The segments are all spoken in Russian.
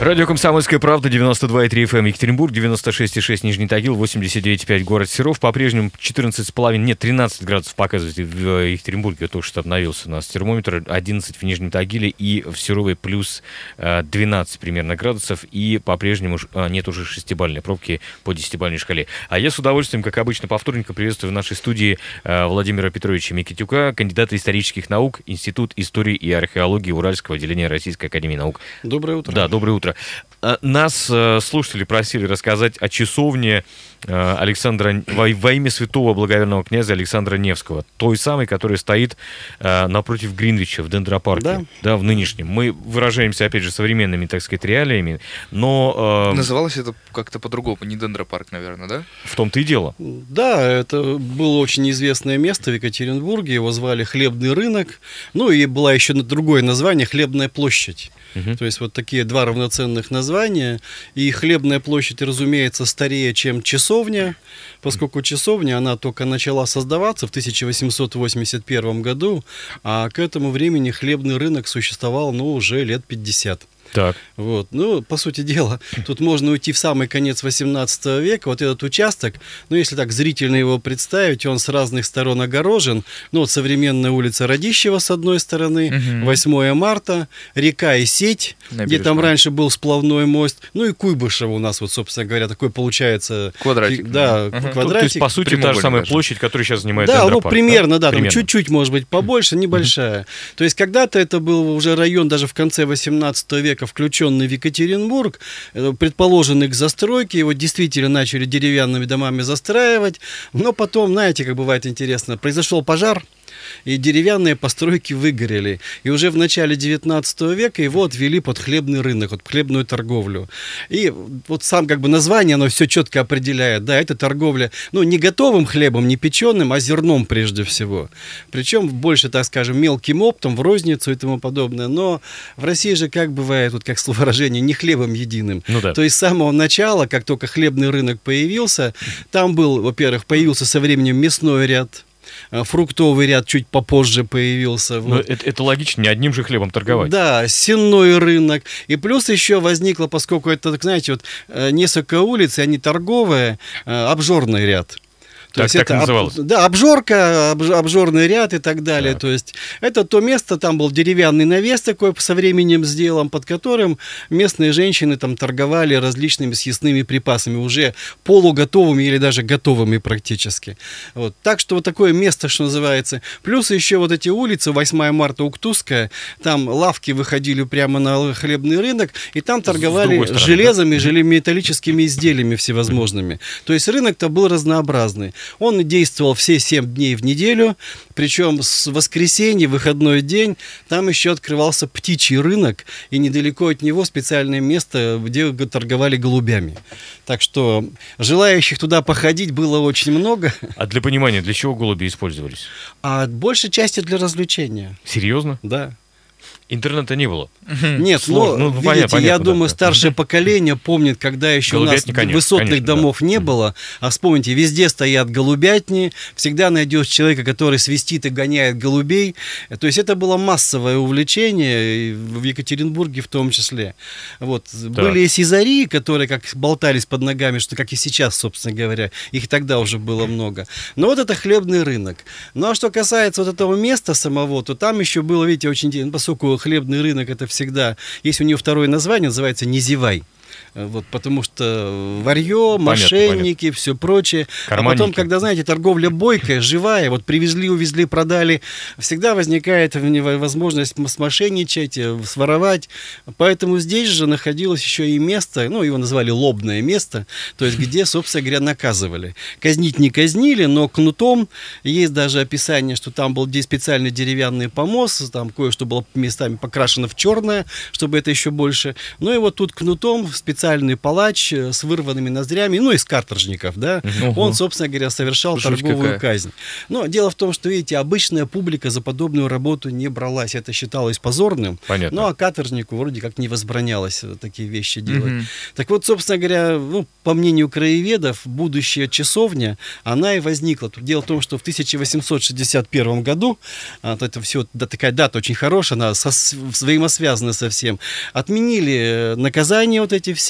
Радио «Комсомольская правда», 92,3 FM Екатеринбург, 96,6 Нижний Тагил, 89,5 город Серов. По-прежнему 14,5, нет, 13 градусов показывает в Екатеринбурге. Только что обновился у нас термометр. 11 в Нижнем Тагиле и в Серовой плюс 12 э, примерно градусов. И по-прежнему э, нет уже шестибальной пробки по десятибальной шкале. А я с удовольствием, как обычно, по вторникам приветствую в нашей студии э, Владимира Петровича Микитюка, кандидата исторических наук, Институт истории и археологии Уральского отделения Российской Академии Наук. Доброе утро. Да, доброе утро. Э, нас э, слушатели просили рассказать о часовне э, Александра во, во имя святого благоверного князя Александра Невского, той самой, которая стоит напротив Гринвича в Дендропарке, да. да, в нынешнем. Мы выражаемся, опять же, современными, так сказать, реалиями, но... Э... Называлось это как-то по-другому, не Дендропарк, наверное, да? В том-то и дело. Да, это было очень известное место в Екатеринбурге, его звали Хлебный рынок, ну и была еще другое название Хлебная площадь. Угу. То есть вот такие два равноценных названия. И хлебная площадь, разумеется, старее, чем часовня, поскольку часовня, она только начала создаваться в 1881 году, а к этому времени хлебный рынок существовал, ну, уже лет 50. Так. Вот. Ну, по сути дела, тут можно уйти в самый конец 18 века. Вот этот участок, ну, если так зрительно его представить, он с разных сторон огорожен. Ну, вот современная улица Радищева с одной стороны, угу. 8 марта, река и сеть, где там раньше был сплавной мост. Ну, и Куйбышево у нас, вот, собственно говоря, такой получается... Квадратик. Да, угу. квадратик. То есть, по сути, та же самая даже. площадь, которая сейчас занимает Да, ну, примерно, да, да там чуть-чуть, может быть, побольше, небольшая. То есть, когда-то это был уже район даже в конце 18 века, века, включенный в Екатеринбург, э, предположенный к застройке, его действительно начали деревянными домами застраивать, но потом, знаете, как бывает интересно, произошел пожар, и деревянные постройки выгорели. И уже в начале 19 века его отвели под хлебный рынок, под хлебную торговлю. И вот сам как бы название, оно все четко определяет. Да, это торговля, ну, не готовым хлебом, не печеным, а зерном прежде всего. Причем больше, так скажем, мелким оптом, в розницу и тому подобное. Но в России же как бывает, вот как выражение, не хлебом единым. Ну, да. То есть с самого начала, как только хлебный рынок появился, там был, во-первых, появился со временем мясной ряд, фруктовый ряд чуть попозже появился. Вот. Это, это логично, не одним же хлебом торговать. Да, сенной рынок. И плюс еще возникло, поскольку это, знаете, вот э, несколько улиц, и они торговые, э, обжорный ряд. То так, есть так это называлось. Об, да, обжорка, об, обжорный ряд и так далее. Да. То есть это то место, там был деревянный навес такой со временем сделан, под которым местные женщины там торговали различными съестными припасами, уже полуготовыми или даже готовыми практически. Вот. Так что вот такое место, что называется. Плюс еще вот эти улицы, 8 марта Уктузская, там лавки выходили прямо на хлебный рынок, и там торговали стороны, железом да? и металлическими изделиями всевозможными. То есть рынок-то был разнообразный. Он действовал все 7 дней в неделю, причем с воскресенья, выходной день, там еще открывался птичий рынок, и недалеко от него специальное место, где торговали голубями. Так что желающих туда походить было очень много. А для понимания, для чего голуби использовались? А большей части для развлечения. Серьезно? Да. Интернета не было. Нет, но, ну, ну, видите, понятно, я понятно, думаю, да, старшее поколение помнит, когда еще голубятни, у нас конечно, высотных конечно, домов да. не было. А вспомните, везде стоят голубятни, всегда найдешь человека, который свистит и гоняет голубей. То есть это было массовое увлечение, в Екатеринбурге в том числе. Вот. Были сизари, которые как болтались под ногами, что как и сейчас, собственно говоря. Их тогда уже было много. Но вот это хлебный рынок. Ну а что касается вот этого места самого, то там еще было, видите, очень интересно, поскольку хлебный рынок это все всегда, есть у нее второе название, называется «Не зевай». Э, вот, потому что варье, мошенники, понятно. все прочее. Карманники. А потом, когда, знаете, торговля бойкая, живая, вот привезли, увезли, продали, всегда возникает возможность смошенничать, э, своровать. Поэтому здесь же находилось еще и место, ну, его назвали лобное место, то есть где, собственно говоря, наказывали. Казнить не казнили, но кнутом есть даже описание, что там был специальный деревянный помост, там кое-что было местами покрашено в черное, чтобы это еще больше. Ну и вот тут кнутом специально специальный палач э, с вырванными ноздрями, ну, из каторжников, да, угу. он, собственно говоря, совершал Слушайте, торговую какая. казнь. Но дело в том, что, видите, обычная публика за подобную работу не бралась, это считалось позорным. Понятно. Ну, а каторжнику вроде как не возбранялось такие вещи делать. Угу. Так вот, собственно говоря, ну, по мнению краеведов, будущая часовня, она и возникла. Дело в том, что в 1861 году, а, это все, да, такая дата очень хорошая, она со, взаимосвязана со всем, отменили наказания вот эти все,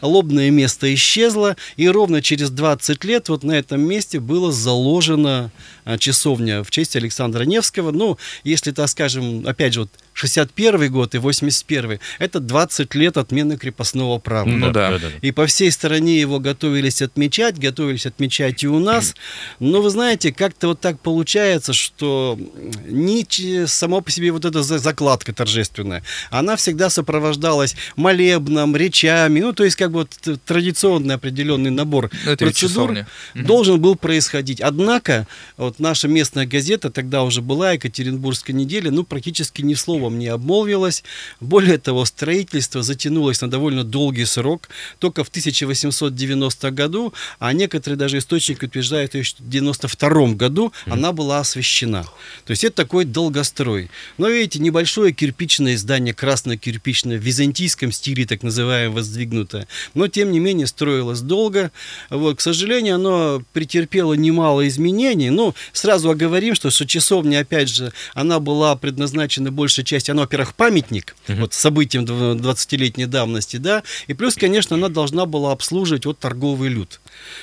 лобное место исчезло, и ровно через 20 лет вот на этом месте было заложено часовня в честь Александра Невского. Ну, если, так скажем, опять же, вот 61 год и 81 это 20 лет отмены крепостного права. Ну да. да. И по всей стране его готовились отмечать, готовились отмечать и у нас. Но вы знаете, как-то вот так получается, что не само по себе вот эта закладка торжественная, она всегда сопровождалась молебном, речами, ну то есть как бы вот традиционный определенный набор ну, это процедур должен был происходить. Однако вот наша местная газета тогда уже была, Екатеринбургская неделя, ну практически ни словом не обмолвилась. Более того, строительство затянулось на довольно долгий срок, только в 1890 году, а некоторые даже источники утверждают, что в 1992 году она была освещена. То есть это такой долгострой. Но видите, небольшое кирпичное здание, красно-кирпичное, в византийском стиле, так называемое, воздвигнутое, но тем не менее строилось долго. Вот, к сожалению, оно претерпело немало изменений. Ну, сразу оговорим, что, что часовня, опять же, она была предназначена большей части она, во-первых, памятник угу. вот событиям 20-летней давности, да, и плюс, конечно, она должна была обслуживать вот торговый люд.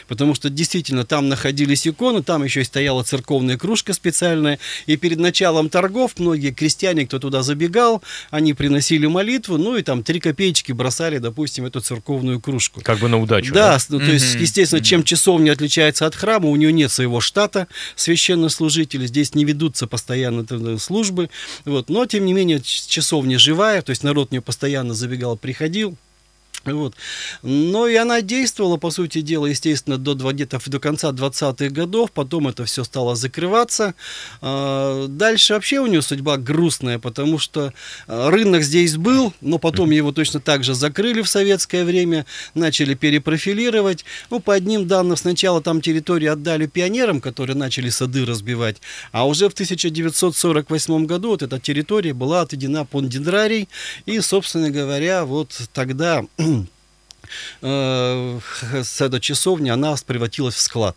Потому что действительно там находились иконы, там еще и стояла церковная кружка специальная, и перед началом торгов многие крестьяне, кто туда забегал, они приносили молитву, ну и там три копеечки бросали, допустим, эту церковную кружку. Как бы на удачу. Да, да? Ну, то есть, естественно, чем часовня отличается от храма, у нее нет своего штата священнослужителей, здесь не ведутся постоянно службы, вот, но тем не менее часовня живая, то есть народ в нее постоянно забегал, приходил. Вот. Но и она действовала, по сути дела, естественно, до, где-то до конца 20-х годов, потом это все стало закрываться. А, дальше вообще у нее судьба грустная, потому что а, рынок здесь был, но потом его точно так же закрыли в советское время, начали перепрофилировать. Ну, по одним данным, сначала там территорию отдали пионерам, которые начали сады разбивать, а уже в 1948 году вот эта территория была отведена под дендрарий, и, собственно говоря, вот тогда э, эта часовня, она превратилась в склад.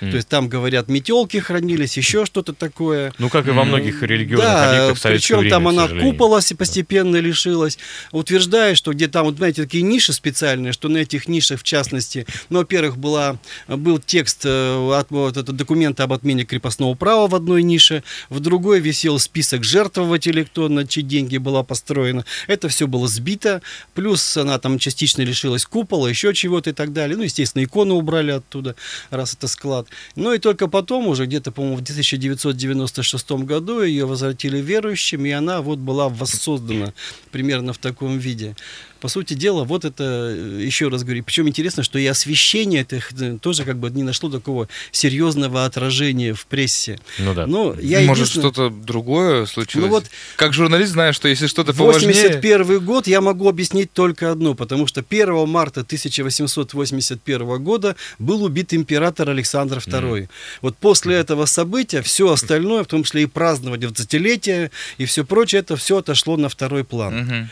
Mm. То есть там, говорят, метелки хранились, еще что-то такое. Ну, как и во многих религиозных да, объектах в причем время, там она куполась и постепенно лишилась. Утверждая, что где там, вот знаете, такие ниши специальные, что на этих нишах, в частности, ну, во-первых, была, был текст, э, от, вот, это документ об отмене крепостного права в одной нише, в другой висел список жертвователей, кто на чьи деньги была построена. Это все было сбито, плюс она там частично лишилась купола, еще чего-то и так далее. Ну, естественно, иконы убрали оттуда, раз это склад. Ну и только потом, уже где-то, по-моему, в 1996 году ее возвратили верующим, и она вот была воссоздана примерно в таком виде по сути дела, вот это, э, еще раз говорю, причем интересно, что и освещение это э, тоже как бы не нашло такого серьезного отражения в прессе. Ну да. Но я Может, что-то другое случилось? Ну, вот, как журналист знаю, что если что-то поважнее... 81 год я могу объяснить только одно, потому что 1 марта 1881 года был убит император Александр II. Mm. Вот после mm. этого события все остальное, в том числе и празднование 20-летия и все прочее, это все отошло на второй план. Mm-hmm.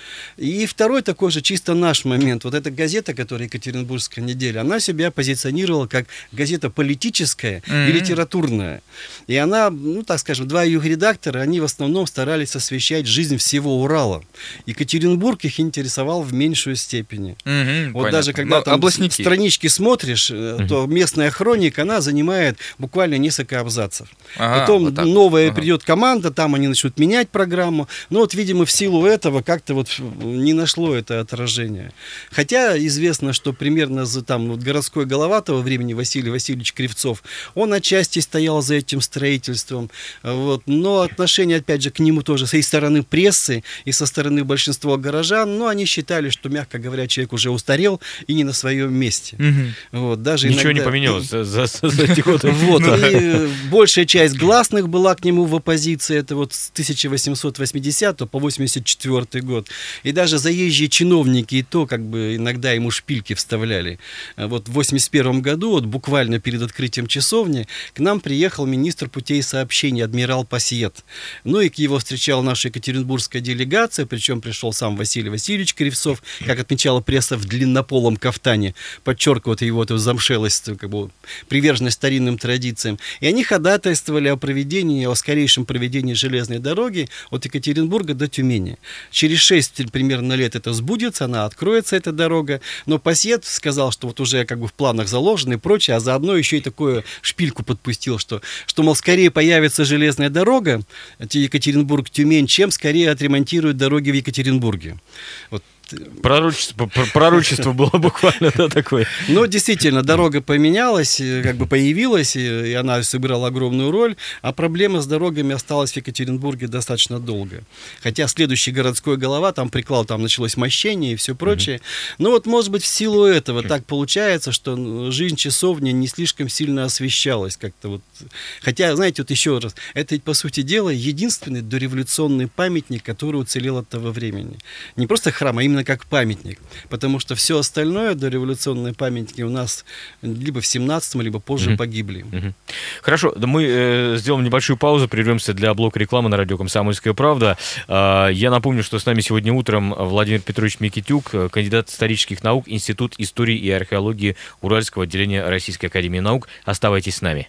И второй такой же тоже чисто наш момент. Вот эта газета, которая Екатеринбургская неделя, она себя позиционировала как газета политическая mm-hmm. и литературная. И она, ну так скажем, два ее редактора, они в основном старались освещать жизнь всего Урала. Екатеринбург их интересовал в меньшую степени. Mm-hmm, вот понятно. даже когда Но там областники. странички смотришь, mm-hmm. то местная хроника, она занимает буквально несколько абзацев. Ага, Потом вот новая ага. придет команда, там они начнут менять программу. Но вот, видимо, в силу этого как-то вот не нашло это отражения. Хотя известно, что примерно за там вот городской голова того времени Василий Васильевич Кривцов, он отчасти стоял за этим строительством, вот, но отношение, опять же, к нему тоже со стороны прессы и со стороны большинства горожан, ну, они считали, что, мягко говоря, человек уже устарел и не на своем месте. Угу. Вот, даже Ничего иногда... не поменялось за, за, за эти годы. Вот, и большая часть гласных была к нему в оппозиции, это вот с 1880 по 84 год. И даже заезжие чиновники часовники и то, как бы иногда ему шпильки вставляли. А вот в 81 году, вот буквально перед открытием часовни, к нам приехал министр путей сообщения адмирал Пассиет. Ну и к его встречала наша екатеринбургская делегация, причем пришел сам Василий Васильевич Кривцов, как отмечала пресса в длиннополом кафтане, подчеркивает его эту замшелость, как бы приверженность старинным традициям. И они ходатайствовали о проведении, о скорейшем проведении железной дороги от Екатеринбурга до Тюмени. Через 6 примерно лет это сбудется, она откроется, эта дорога. Но Пассиет сказал, что вот уже как бы в планах заложено и прочее, а заодно еще и такую шпильку подпустил, что, что мол, скорее появится железная дорога Екатеринбург-Тюмень, чем скорее отремонтируют дороги в Екатеринбурге. Вот Пророчество, пророчество было буквально да, такое. Ну, действительно, дорога поменялась, э, как бы появилась, и она сыграла огромную роль, а проблема с дорогами осталась в Екатеринбурге достаточно долго. Хотя следующий городской голова там приклал, там началось мощение и все прочее. Угу. Ну вот, может быть, в силу этого так получается, что жизнь часовни не слишком сильно освещалась как-то вот. Хотя, знаете, вот еще раз, это ведь, по сути дела, единственный дореволюционный памятник, который уцелел от того времени. Не просто храм, а именно именно как памятник. Потому что все остальное дореволюционные памятники у нас либо в 17-м, либо позже mm-hmm. погибли. Mm-hmm. Хорошо, да мы э, сделаем небольшую паузу, прервемся для блока рекламы на радио «Комсомольская правда». Э, я напомню, что с нами сегодня утром Владимир Петрович Микитюк, кандидат исторических наук, Институт истории и археологии Уральского отделения Российской академии наук. Оставайтесь с нами.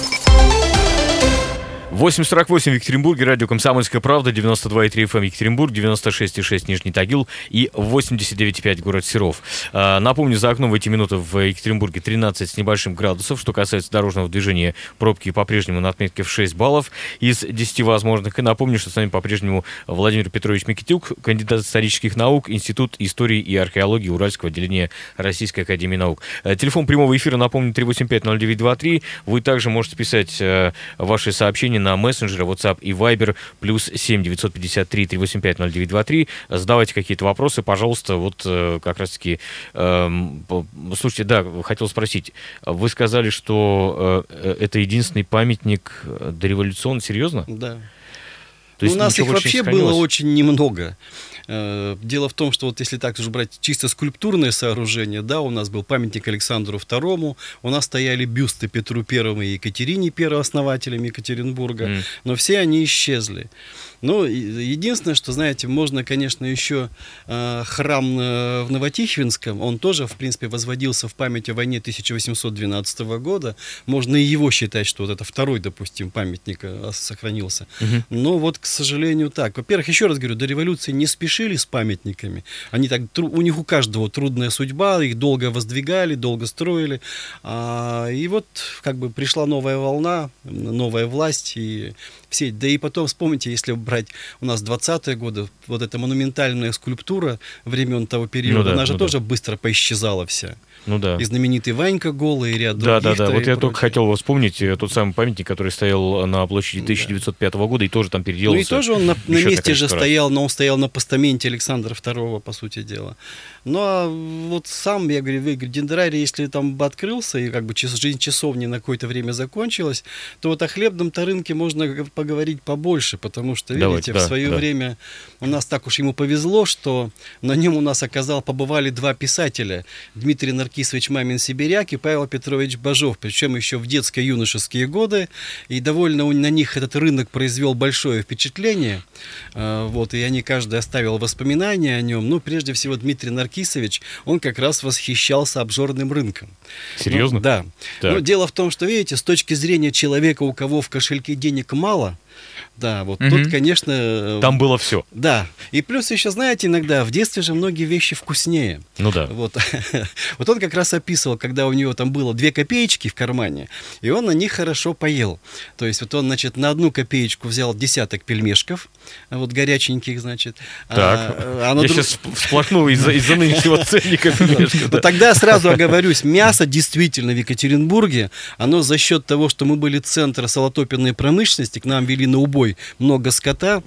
8.48 в Екатеринбурге, радио «Комсомольская правда», 92,3 FM Екатеринбург, 96,6 Нижний Тагил и 89,5 город Серов. А, напомню, за окном в эти минуты в Екатеринбурге 13 с небольшим градусов. Что касается дорожного движения, пробки по-прежнему на отметке в 6 баллов из 10 возможных. И напомню, что с нами по-прежнему Владимир Петрович Микитюк, кандидат исторических наук, Институт истории и археологии Уральского отделения Российской Академии Наук. Э, телефон прямого эфира, напомню, 385-0923. Вы также можете писать э, ваши сообщения на на мессенджеры WhatsApp и Viber плюс 7 953 385 0923. Задавайте какие-то вопросы, пожалуйста. Вот э, как раз-таки... Э, слушайте, да, хотел спросить. Вы сказали, что э, это единственный памятник дореволюционный. Серьезно? Да. То есть ну, у нас их вообще было очень немного. Э, дело в том, что вот если так уже брать чисто скульптурное сооружение, да, у нас был памятник Александру II, у нас стояли бюсты Петру Первому и Екатерине Первой, основателям Екатеринбурга, mm. но все они исчезли. Ну, единственное, что, знаете, можно, конечно, еще э, храм э, в Новотихвинском, он тоже, в принципе, возводился в память о войне 1812 года. Можно и его считать, что вот это второй, допустим, памятник э, сохранился. Угу. Но вот, к сожалению, так. Во-первых, еще раз говорю, до революции не спешили с памятниками. Они так, у них у каждого трудная судьба, их долго воздвигали, долго строили. А, и вот, как бы, пришла новая волна, новая власть, и все. Да и потом, вспомните, если брать у нас 20-е годы, вот эта монументальная скульптура времен того периода, ну да, она же ну тоже да. быстро поисчезала вся. Ну да. И знаменитый Ванька голый, и ряд да, других. Да, да, да. Вот я только хотел вспомнить э, тот самый памятник, который стоял на площади 1905 да. года и тоже там переделался. Ну и тоже он на, на месте же раз. стоял, но он стоял на постаменте Александра II, по сути дела. Ну а вот сам, я говорю, вы, дендрарий, если там бы открылся и как бы жизнь часовни на какое-то время закончилась, то вот о хлебном-то рынке можно поговорить побольше, потому что, видите, Давайте, в да, свое да. время у нас так уж ему повезло, что на нем у нас оказал, побывали два писателя, Дмитрий Наркисович Мамин-Сибиряк и Павел Петрович Бажов, причем еще в детско-юношеские годы, и довольно на них этот рынок произвел большое впечатление, а, вот, и они каждый оставил воспоминания о нем, ну, прежде всего, Дмитрий Наркисович Наркисович, он как раз восхищался обжорным рынком. Серьезно? Ну, да. Так. Но дело в том, что, видите, с точки зрения человека, у кого в кошельке денег мало, да, вот угу. тут, конечно... Э, Там было все. Да. И плюс еще, знаете, иногда в детстве же многие вещи вкуснее. Ну да. Вот, вот он как раз описывал, когда у него там было две копеечки в кармане, и он на них хорошо поел. То есть вот он, значит, на одну копеечку взял десяток пельмешков, вот горяченьких, значит. А, так, а, а Я друг... сейчас всплакнул из-за из нынешнего ценника пельмешка. Тогда сразу оговорюсь, мясо действительно в Екатеринбурге, оно за счет того, что мы были центр салатопенной промышленности, к нам вели на убой много скота,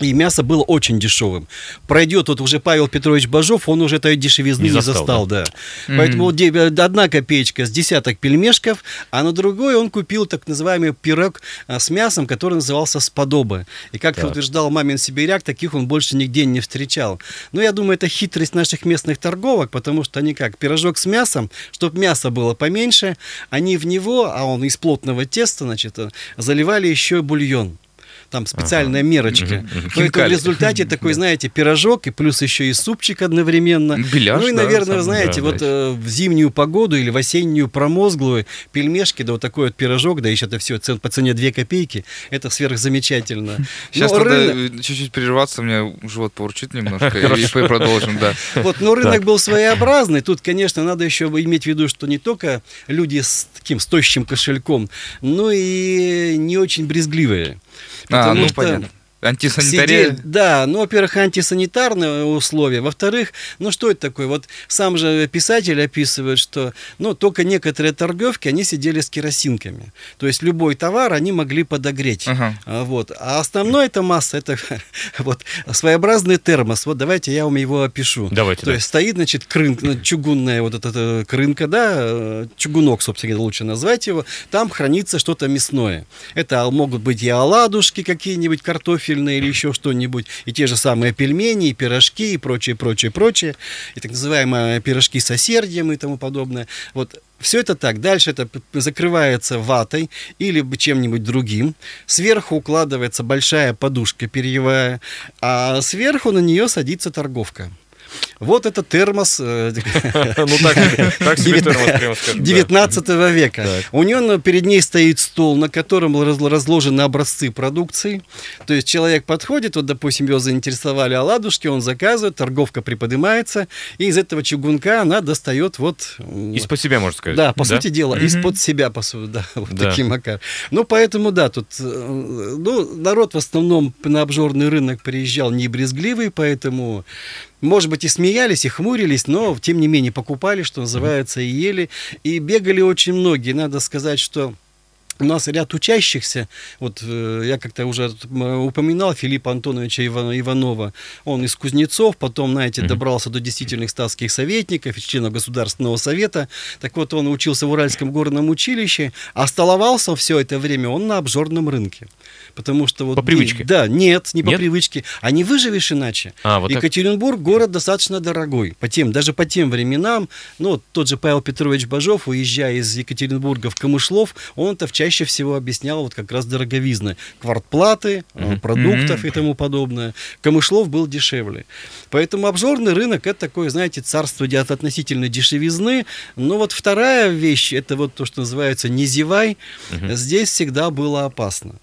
И мясо было очень дешевым. Пройдет вот уже Павел Петрович Бажов, он уже этой дешевизны не, не застал, застал да. да. Mm-hmm. Поэтому вот одна копеечка с десяток пельмешков, а на другой он купил так называемый пирог а, с мясом, который назывался сподобы. И как так. утверждал мамин сибиряк, таких он больше нигде не встречал. Но я думаю, это хитрость наших местных торговок, потому что они как, пирожок с мясом, чтобы мясо было поменьше, они в него, а он из плотного теста, значит, заливали еще бульон там специальная ага. мерочка. Поэтому в результате такой, знаете, пирожок и плюс еще и супчик одновременно. Беляш, ну и, наверное, да, знаете, да, вот э, в зимнюю погоду или в осеннюю промозглую пельмешки, да вот такой вот пирожок, да еще это все по цене 2 копейки, это сверхзамечательно. Сейчас но надо рынок... чуть-чуть прерываться, у меня живот поурчит немножко, и продолжим, да. Вот, но рынок был своеобразный, тут, конечно, надо еще иметь в виду, что не только люди с таким стоящим кошельком, но и не очень брезгливые. А, ну что... понятно. Антисанитария? Сидеть, да, ну, во-первых, антисанитарные условия. Во-вторых, ну, что это такое? Вот сам же писатель описывает, что, ну, только некоторые торговки, они сидели с керосинками. То есть любой товар они могли подогреть. Ага. А, вот. А основное это масса, это вот своеобразный термос. Вот давайте я вам его опишу. Давайте. То да. есть стоит, значит, крын, ну, чугунная вот эта, эта крынка, да, э, чугунок, собственно, лучше назвать его. Там хранится что-то мясное. Это могут быть и оладушки какие-нибудь, картофель, картофельное или еще что-нибудь, и те же самые пельмени, и пирожки, и прочее, прочее, прочее, и так называемые пирожки с осердием и тому подобное. Вот все это так. Дальше это закрывается ватой или чем-нибудь другим. Сверху укладывается большая подушка перьевая, а сверху на нее садится торговка. Вот это термос 19 ну, века. У нее перед ней стоит стол, на котором разложены образцы продукции. То есть человек подходит, вот, допустим, его заинтересовали оладушки, он заказывает, торговка приподнимается, и из этого чугунка она достает вот... Из-под себя, можно сказать. Да, по сути дела, из-под себя, по сути, да, вот таким макар. Ну, поэтому, да, тут э, ну, народ в основном на обжорный рынок приезжал не брезгливый, поэтому может быть, и смеялись, и хмурились, но, тем не менее, покупали, что называется, и ели. И бегали очень многие. Надо сказать, что у нас ряд учащихся, вот э, я как-то уже упоминал Филиппа Антоновича Иванова, он из Кузнецов, потом, знаете, добрался до действительных статских советников, членов Государственного совета, так вот он учился в Уральском горном училище, а столовался все это время он на обжорном рынке. Потому что вот... По привычке? Да, нет, не нет? по привычке. А не выживешь иначе. А, вот Екатеринбург так... город достаточно дорогой. По тем, даже по тем временам, ну, тот же Павел Петрович Бажов, уезжая из Екатеринбурга в Камышлов, он-то чаще всего объяснял вот как раз дороговизны. Квартплаты, uh-huh. продуктов uh-huh. и тому подобное. Камышлов был дешевле. Поэтому обжорный рынок это такое, знаете, царство относительно дешевизны. Но вот вторая вещь, это вот то, что называется «не зевай». Uh-huh. Здесь всегда было опасно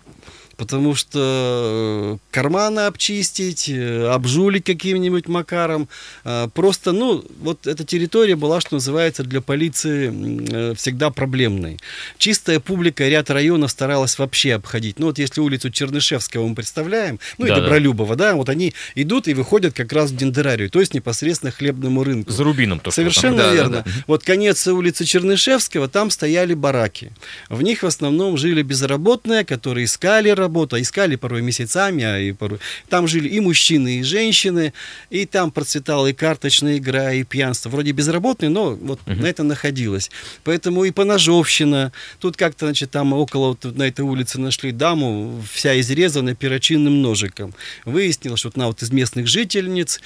потому что э, карманы обчистить, э, обжулить каким-нибудь макаром, э, просто, ну, вот эта территория была, что называется, для полиции всегда проблемной. Чистая публика ряд районов старалась вообще обходить. Ну, вот если улицу Чернышевского мы представляем, ну, да, и Добролюбова, да. да, вот они идут и выходят как раз в Дендрарию, то есть непосредственно хлебному рынку. За Рубином то Совершенно там. верно. Да, да, да. Вот конец улицы Чернышевского, там стояли бараки. В них в основном жили безработные, которые искали работу, работа. Искали порой месяцами, а и порой... Там жили и мужчины, и женщины, и там процветала и карточная игра, и пьянство. Вроде безработные, но вот uh-huh. на это находилось. Поэтому и поножовщина. Тут как-то, значит, там около, вот на этой улице нашли даму, вся изрезанная перочинным ножиком. Выяснилось, что она вот из местных жительниц,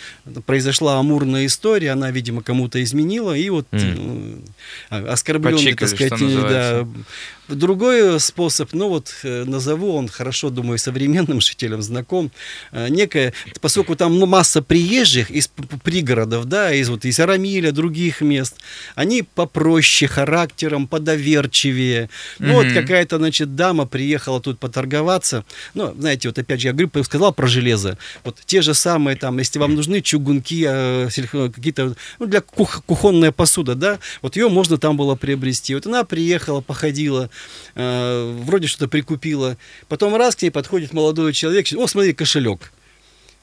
произошла амурная история, она, видимо, кому-то изменила, и вот mm. оскорбленный, так сказать, да, Другой способ, ну вот э, назову, он хорошо, думаю, современным жителям знаком, э, некая, поскольку там ну, масса приезжих из пригородов, да, из вот из Арамиля, других мест, они попроще характером, подоверчивее. Ну mm-hmm. вот какая-то, значит, дама приехала тут поторговаться, ну, знаете, вот опять же, я говорю, сказал про железо, вот те же самые там, если вам нужны чугунки, э, какие-то, ну, для кух- кухонная посуда, да, вот ее можно там было приобрести. Вот она приехала, походила, э, вроде что-то прикупила. Потом раз к ней подходит молодой человек, о, смотри, кошелек.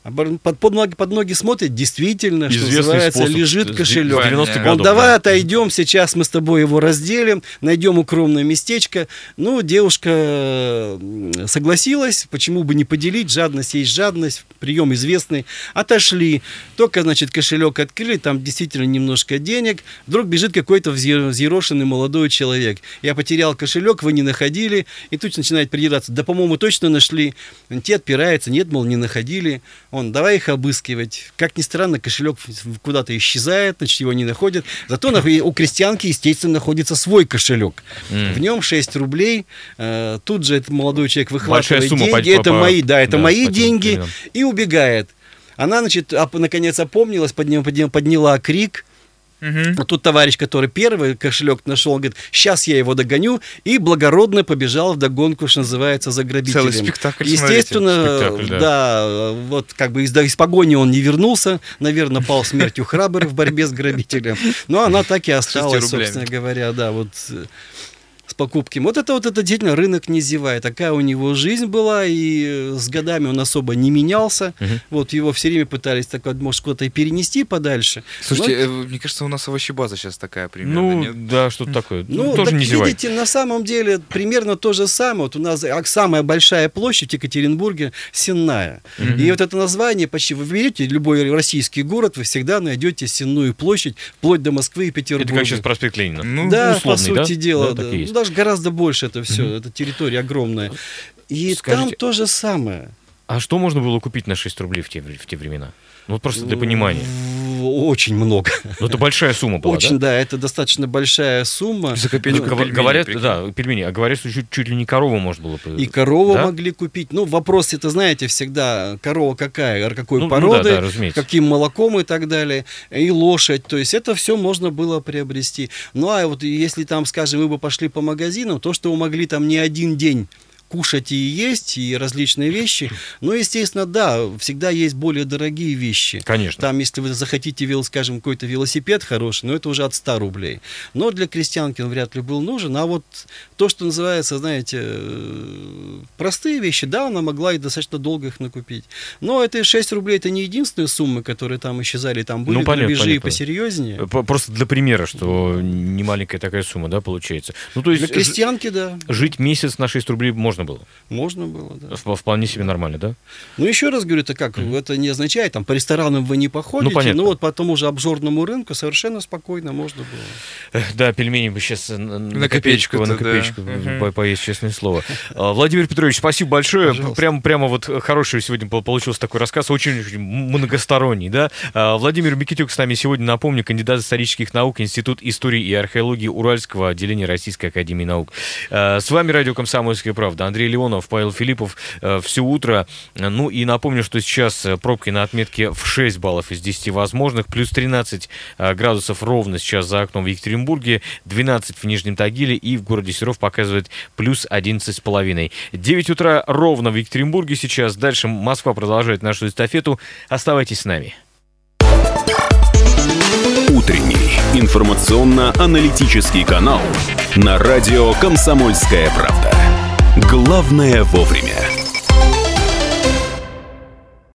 Под, под, ноги, под ноги смотрит, действительно, Известный что называется, лежит кошелек. Он, давай отойдем, сейчас мы с тобой его разделим, найдем укромное местечко. Ну, девушка согласилась, почему бы не поделить, жадность есть жадность, прием известный. Отошли, только, значит, кошелек открыли, там действительно немножко денег, вдруг бежит какой-то взъерошенный молодой человек. Я потерял кошелек, вы не находили, и тут начинает придираться, да, по-моему, точно нашли. Те отпираются, нет, мол, не находили. Он, давай их обыскивать. Как ни странно, кошелек куда-то исчезает, значит, его не находят. Зато у крестьянки, естественно, находится свой кошелек. Mm. В нем 6 рублей. Э, тут же этот молодой человек выхватывает деньги. По, это по, мои, да, это да, мои деньги. И убегает. Она, значит, наконец опомнилась, подняла, подняла крик Угу. Тут товарищ, который первый кошелек нашел, говорит, сейчас я его догоню, и благородно побежал в догонку, что называется, за грабителем. Целый спектакль, Естественно, спектакль, да. да, вот как бы из, из погони он не вернулся, наверное, пал смертью храбр в борьбе с грабителем, но она так и осталась, собственно говоря, да, вот с покупками. Вот это вот это действительно рынок не зевая. Такая у него жизнь была, и э, с годами он особо не менялся. Угу. Вот его все время пытались так вот, может, куда-то и перенести подальше. Слушайте, Но... Э, мне кажется, у нас овощебаза сейчас такая примерно. Ну, нет? да, что-то такое. Ну, ну тоже не зевай. видите, на самом деле примерно то же самое. Вот у нас самая большая площадь в Екатеринбурге Сенная. Угу. И вот это название почти, вы берете любой российский город, вы всегда найдете Сенную площадь, вплоть до Москвы и Петербурга. Это как сейчас проспект Ленина. Ну, да, условный, по сути да? дела. Да, да даже гораздо больше это все, mm-hmm. это территория огромная. И Скажите, там то же самое. А что можно было купить на 6 рублей в те, в те времена? Ну, вот просто для понимания. Очень много. Ну, это большая сумма была, Очень, да? да, это достаточно большая сумма. За копеечку ну, пельмени, говорят, прикинь. да, пельмени, а говорят, что чуть, чуть ли не корову можно было. И корову да? могли купить. Ну, вопрос, это знаете, всегда, корова какая, какой ну, породы, ну, да, да, каким молоком и так далее, и лошадь. То есть это все можно было приобрести. Ну, а вот если там, скажем, вы бы пошли по магазинам, то, что вы могли там не один день кушать и есть, и различные вещи. Но, естественно, да, всегда есть более дорогие вещи. Конечно. Там, если вы захотите, скажем, какой-то велосипед хороший, но это уже от 100 рублей. Но для крестьянки он вряд ли был нужен. А вот то, что называется, знаете, э, простые вещи, да, она могла и достаточно долго их накупить. Но это 6 рублей, это не единственные суммы, которые там исчезали. Там были ну, понятно, грабежи понятно. посерьезнее. Просто для примера, что не маленькая такая сумма, да, получается. Ну, то есть для крестьянки, да. Жить месяц на 6 рублей можно можно было? Можно было, да. Вполне себе нормально, да? Ну, еще раз говорю, это как, mm-hmm. это не означает, там, по ресторанам вы не походите, ну, понятно. но вот по тому же обжорному рынку совершенно спокойно можно было. Да, пельмени бы сейчас на, на копеечку, на копеечку да. поесть, честное слово. А, Владимир Петрович, спасибо большое. Прямо, прямо вот хороший сегодня получился такой рассказ, очень, очень многосторонний, да. А, Владимир Микитюк с нами сегодня, напомню, кандидат исторических наук, Институт истории и археологии Уральского отделения Российской Академии Наук. А, с вами радио «Комсомольская правда». Андрей Леонов, Павел Филиппов э, все утро. Ну и напомню, что сейчас э, пробки на отметке в 6 баллов из 10 возможных, плюс 13 э, градусов ровно сейчас за окном в Екатеринбурге, 12 в Нижнем Тагиле и в городе Серов показывает плюс 11,5. 9 утра ровно в Екатеринбурге сейчас. Дальше Москва продолжает нашу эстафету. Оставайтесь с нами. Утренний информационно-аналитический канал на радио «Комсомольская правда». Главное вовремя.